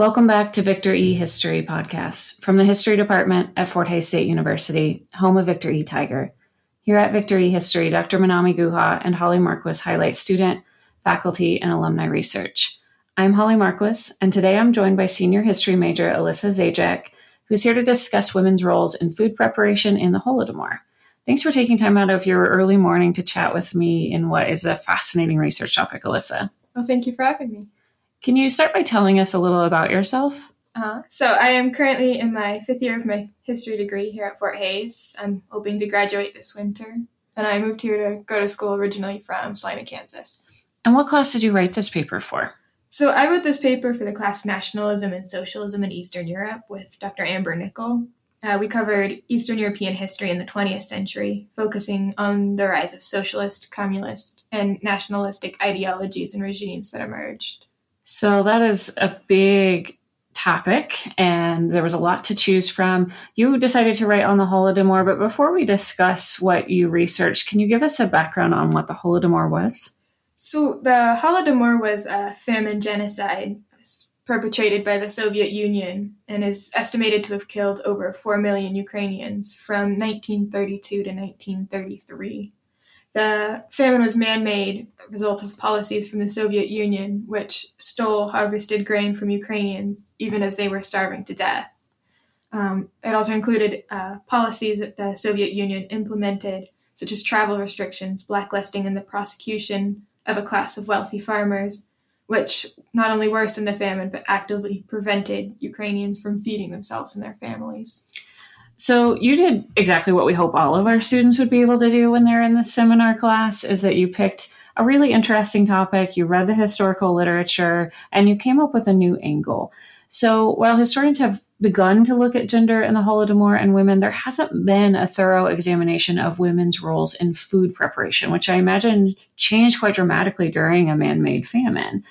Welcome back to Victor E History Podcast from the History Department at Fort Hays State University, home of Victor E Tiger. Here at Victor E History, Dr. Manami Guha and Hollie Marquess highlight student, faculty, and alumni research. I'm Hollie Marquess, and today I'm joined by senior history major Alissa Zajac, who's here to discuss women's roles in food preparation in the Holodomor. Thanks for taking time out of your early morning to chat with me in what is a fascinating research topic, Alissa. Well, thank you for having me. Can you start by telling us a little about yourself? Uh, so, I am currently in my fifth year of my history degree here at Fort Hays. I'm hoping to graduate this winter, and I moved here to go to school originally from Salina, Kansas. And what class did you write this paper for? So, I wrote this paper for the class Nationalism and Socialism in Eastern Europe with Dr. Amber Nickel. Uh, we covered Eastern European history in the 20th century, focusing on the rise of socialist, communist, and nationalistic ideologies and regimes that emerged. So that is a big topic, and there was a lot to choose from. You decided to write on the Holodomor, but before we discuss what you researched, can you give us a background on what the Holodomor was? So the Holodomor was a famine genocide perpetrated by the Soviet Union and is estimated to have killed over 4 million Ukrainians from 1932 to 1933. The famine was man made, a result of policies from the Soviet Union, which stole harvested grain from Ukrainians even as they were starving to death. Um, it also included uh, policies that the Soviet Union implemented, such as travel restrictions, blacklisting, and the prosecution of a class of wealthy farmers, which not only worsened the famine but actively prevented Ukrainians from feeding themselves and their families. So you did exactly what we hope all of our students would be able to do when they're in the seminar class is that you picked a really interesting topic, you read the historical literature, and you came up with a new angle. So while historians have begun to look at gender in the Holodomor and women, there hasn't been a thorough examination of women's roles in food preparation, which I imagine changed quite dramatically during a man-made famine.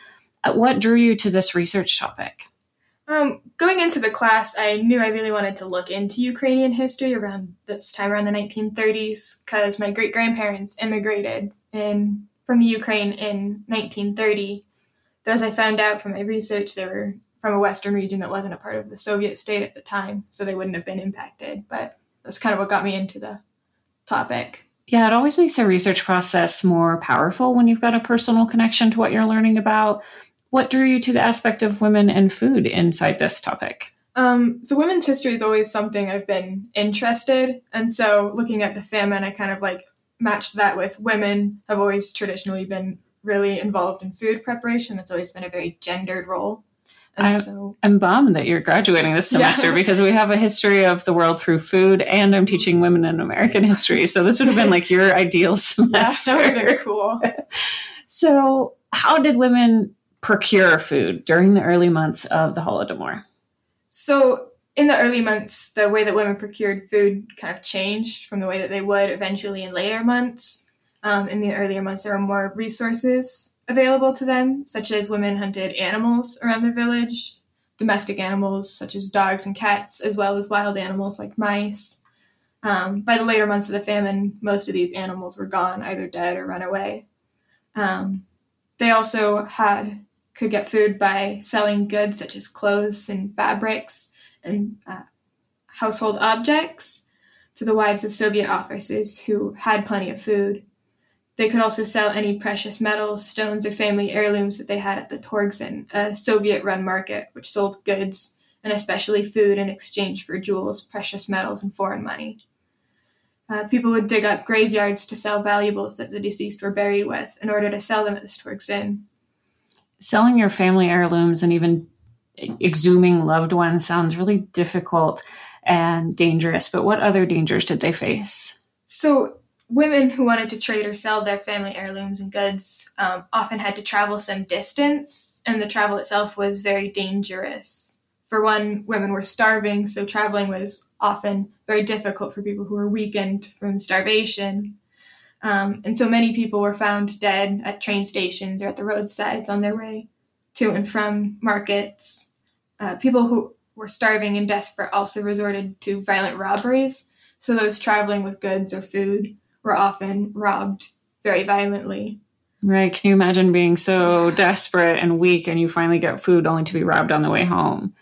Uh, what drew you to this research topic? Um, going into the class, I knew I really wanted to look into Ukrainian history around this time, around the 1930s, because my great grandparents immigrated in from the Ukraine in 1930. Though, as I found out from my research, they were from a Western region that wasn't a part of the Soviet state at the time, so they wouldn't have been impacted. But that's kind of what got me into the topic. Yeah, it always makes the research process more powerful when you've got a personal connection to what you're learning about. What drew you to the aspect of women and food inside this topic? Um, so women's history is always something I've been interested, and so looking at the famine, I kind of like matched that with women have always traditionally been really involved in food preparation. That's always been a very gendered role. And I, so, I'm bummed that you're graduating this semester yeah. because we have a history of the world through food, and I'm teaching women in American history. So this would have been like your ideal semester. Yeah, that would have been cool. so, how did women procure food during the early months of the Holodomor? So, in the early months, the way that women procured food kind of changed from the way that they would eventually in later months. Um, in the earlier months, there were more resources available to them, such as women hunted animals around their village, domestic animals such as dogs and cats, as well as wild animals like mice. Um, by the later months of the famine, most of these animals were gone, either dead or run away. Um, they also had could get food by selling goods such as clothes and fabrics and uh, household objects to the wives of Soviet officers who had plenty of food. They could also sell any precious metals, stones, or family heirlooms that they had at the Torgsin, a Soviet run market which sold goods and especially food in exchange for jewels, precious metals, and foreign money. Uh, people would dig up graveyards to sell valuables that the deceased were buried with in order to sell them at the Torgsin selling your family heirlooms and even exhuming loved ones sounds really difficult and dangerous. But what other dangers did they face? So, women who wanted to trade or sell their family heirlooms and goods um, often had to travel some distance, and the travel itself was very dangerous. For one, women were starving, so traveling was often very difficult for people who were weakened from starvation. Um, and so many people were found dead at train stations or at the roadsides on their way to and from markets. Uh, people who were starving and desperate also resorted to violent robberies. So those traveling with goods or food were often robbed very violently. Right. Can you imagine being so desperate and weak and you finally get food only to be robbed on the way home?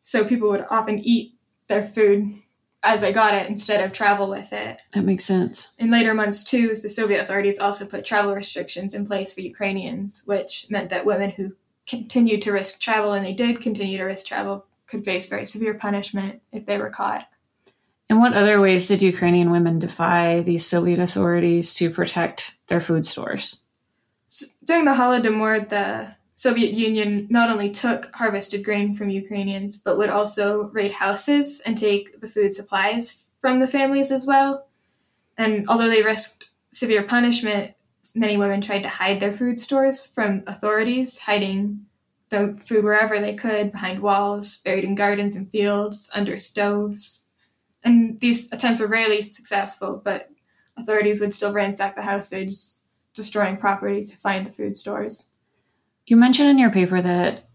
So people would often eat their food as they got it instead of travel with it. That makes sense. In later months, too, the Soviet authorities also put travel restrictions in place for Ukrainians, which meant that women who continued to risk travel, and they did continue to risk travel, could face very severe punishment if they were caught. In what other ways did Ukrainian women defy these Soviet authorities to protect their food stores? So during the Holodomor, the Soviet Union not only took harvested grain from Ukrainians, but would also raid houses and take the food supplies from the families as well. And although they risked severe punishment, many women tried to hide their food stores from authorities, hiding the food wherever they could behind walls, buried in gardens and fields, under stoves. And these attempts were rarely successful, but authorities would still ransack the houses, destroying property to find the food stores. You mentioned in your paper that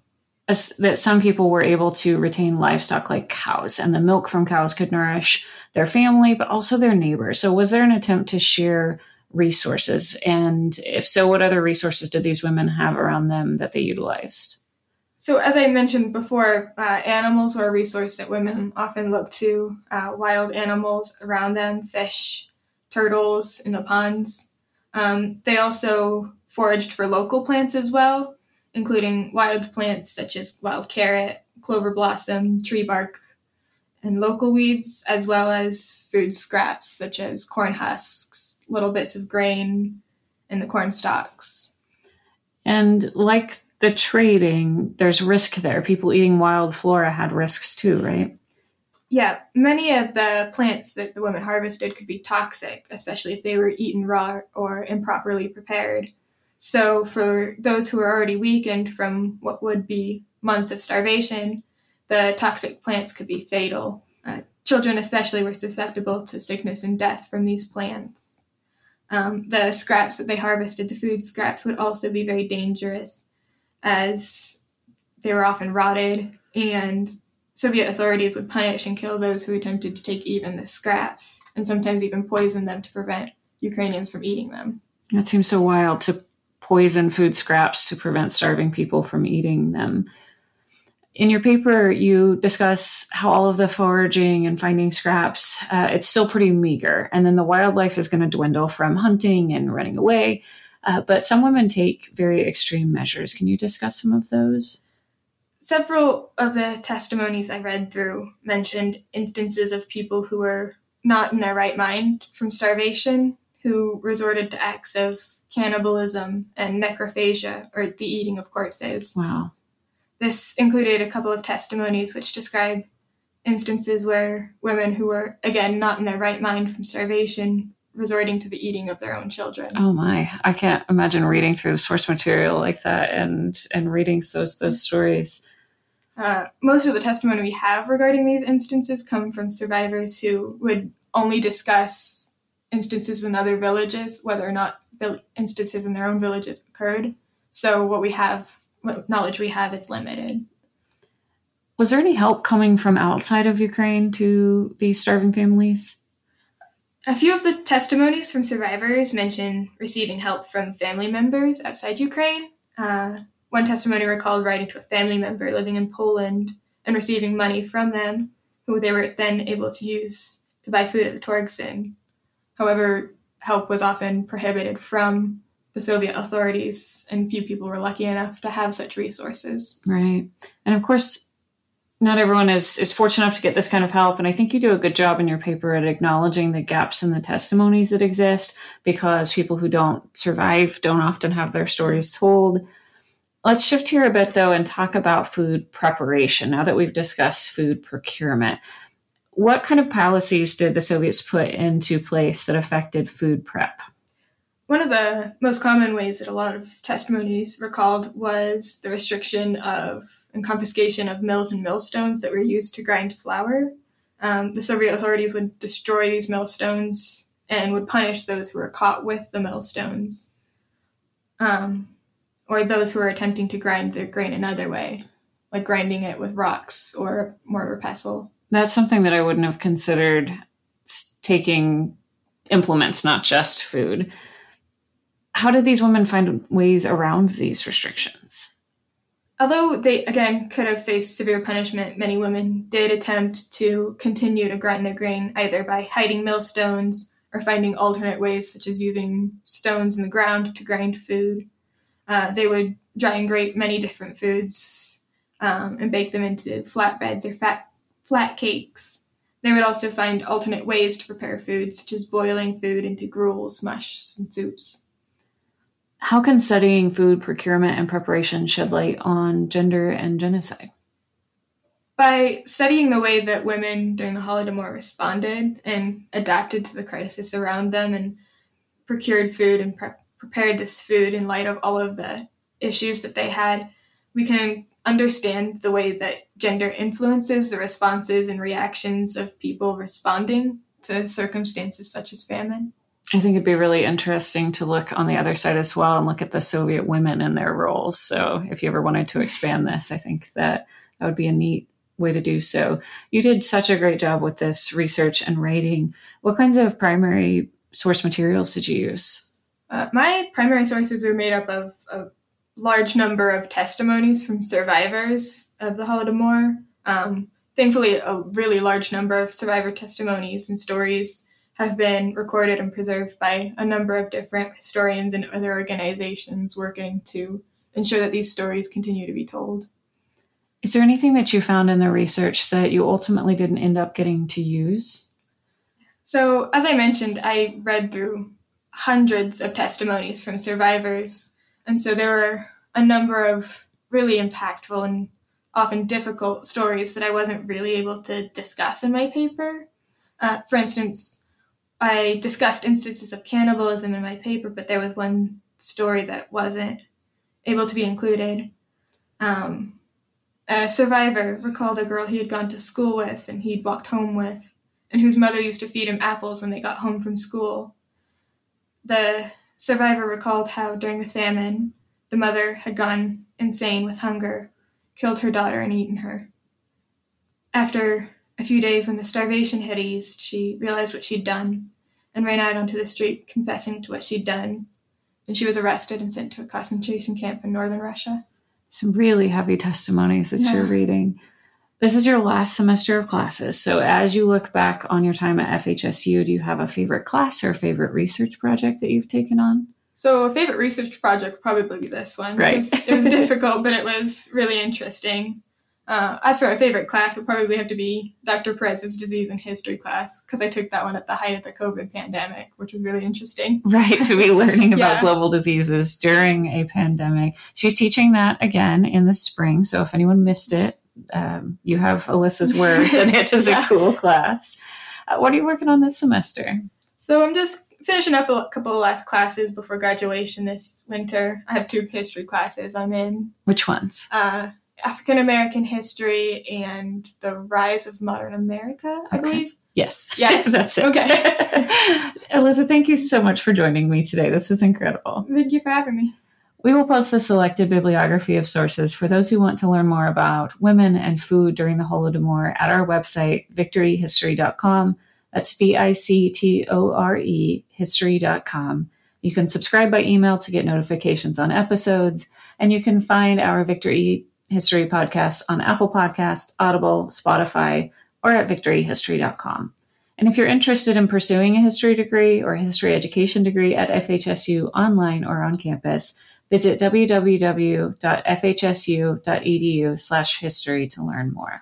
that some people were able to retain livestock like cows, and the milk from cows could nourish their family, but also their neighbors. So, was there an attempt to share resources? And if so, what other resources did these women have around them that they utilized? So, as I mentioned before, uh, animals were a resource that women often looked to. Uh, wild animals around them, fish, turtles in the ponds. Um, they also foraged for local plants as well including wild plants such as wild carrot, clover blossom, tree bark, and local weeds, as well as food scraps such as corn husks, little bits of grain, and the corn stalks. And like the trading, there's risk there. People eating wild flora had risks too, right? Yeah, many of the plants that the women harvested could be toxic, especially if they were eaten raw or improperly prepared. So, for those who are already weakened from what would be months of starvation, the toxic plants could be fatal. Uh, children, especially, were susceptible to sickness and death from these plants. Um, the scraps that they harvested, the food scraps, would also be very dangerous as they were often rotted, and Soviet authorities would punish and kill those who attempted to take even the scraps, and sometimes even poison them to prevent Ukrainians from eating them. That seems so wild to poison food scraps to prevent starving people from eating them. In your paper, you discuss how all of the foraging and finding scraps, uh, it's still pretty meager. And then the wildlife is going to dwindle from hunting and running away. Uh, but some women take very extreme measures. Can you discuss some of those? Several of the testimonies I read through mentioned instances of people who were not in their right mind from starvation, who resorted to acts of cannibalism, and necrophagia, or the eating of corpses. Wow. This included a couple of testimonies which describe instances where women who were, again, not in their right mind from starvation, resorting to the eating of their own children. Oh my! I can't imagine reading through the source material like that and and reading those those stories. Uh, most of the testimony we have regarding these instances come from survivors who would only discuss instances in other villages, whether or not instances in their own villages occurred. So what we have, what knowledge we have, is limited. Was there any help coming from outside of Ukraine to these starving families? A few of the testimonies from survivors mention receiving help from family members outside Ukraine. Uh, one testimony recalled writing to a family member living in Poland and receiving money from them, who they were then able to use to buy food at the Torgsin. However, help was often prohibited from the Soviet authorities, and few people were lucky enough to have such resources. Right. And of course, not everyone is, is fortunate enough to get this kind of help. And I think you do a good job in your paper at acknowledging the gaps in the testimonies that exist because people who don't survive don't often have their stories told. Let's shift here a bit, though, and talk about food preparation now that we've discussed food procurement what kind of policies did the Soviets put into place that affected food prep? One of the most common ways that a lot of testimonies recalled was the restriction of and confiscation of mills and millstones that were used to grind flour. Um, the Soviet authorities would destroy these millstones and would punish those who were caught with the millstones, um, or those who were attempting to grind their grain another way, like grinding it with rocks or a mortar pestle. That's something that I wouldn't have considered taking implements, not just food. How did these women find ways around these restrictions? Although they, again, could have faced severe punishment, many women did attempt to continue to grind their grain either by hiding millstones or finding alternate ways, such as using stones in the ground to grind food. Uh, they would dry and grate many different foods um, and bake them into flatbreads or fat, flat cakes. They would also find alternate ways to prepare food, such as boiling food into gruels, mushes, and soups. How can studying food procurement and preparation shed light on gender and genocide? By studying the way that women during the Holodomor responded and adapted to the crisis around them and procured food and pre- prepared this food in light of all of the issues that they had, we can understand the way that gender influences the responses and reactions of people responding to circumstances such as famine. I think it'd be really interesting to look on the other side as well and look at the Soviet women and their roles. So, if you ever wanted to expand this, I think that that would be a neat way to do so. You did such a great job with this research and writing. What kinds of primary source materials did you use? Uh, my primary sources were made up of a large number of testimonies from survivors of the Holodomor. Um, thankfully, a really large number of survivor testimonies and stories have been recorded and preserved by a number of different historians and other organizations working to ensure that these stories continue to be told. Is there anything that you found in the research that you ultimately didn't end up getting to use? So, as I mentioned, I read through hundreds of testimonies from survivors, and so there were a number of really impactful and often difficult stories that I wasn't really able to discuss in my paper. Uh, for instance, I discussed instances of cannibalism in my paper, but there was one story that wasn't able to be included. Um, a survivor recalled a girl he had gone to school with and he'd walked home with, and whose mother used to feed him apples when they got home from school. The survivor recalled how during the famine, the mother had gone insane with hunger, killed her daughter, and eaten her. After a few days, when the starvation had eased, she realized what she'd done and ran out onto the street confessing to what she'd done. And she was arrested and sent to a concentration camp in northern Russia some really heavy testimonies that yeah. you're reading. This is your last semester of classes. So, as you look back on your time at FHSU, do you have a favorite class or favorite research project that you've taken on? So, a favorite research project would probably be this one. Right. It was, it was difficult, but it was really interesting. Uh, as for a favorite class, it would probably have to be Dr. Perez's disease and history class because I took that one at the height of the COVID pandemic, which was really interesting. Right, to be learning about yeah. global diseases during a pandemic. She's teaching that again in the spring. So if anyone missed it, um, you have Alissa's word that it is yeah. a cool class. Uh, what are you working on this semester? So I'm just finishing up a couple of last classes before graduation this winter. I have two history classes I'm in. Which ones? Uh, African American history and the rise of modern America, I okay. believe. Yes. Yes. That's it. Okay. Alissa, thank you so much for joining me today. This was incredible. Thank you for having me. We will post a selected bibliography of sources for those who want to learn more about women and food during the Holodomor at our website, victorehistory.com. That's V I C T O R E history.com. You can subscribe by email to get notifications on episodes, and you can find our Victory History podcast on Apple Podcast, Audible, Spotify, or at victorehistory.com. And if you're interested in pursuing a history degree or a history education degree at FHSU online or on campus, visit www.fhsu.edu slash history to learn more.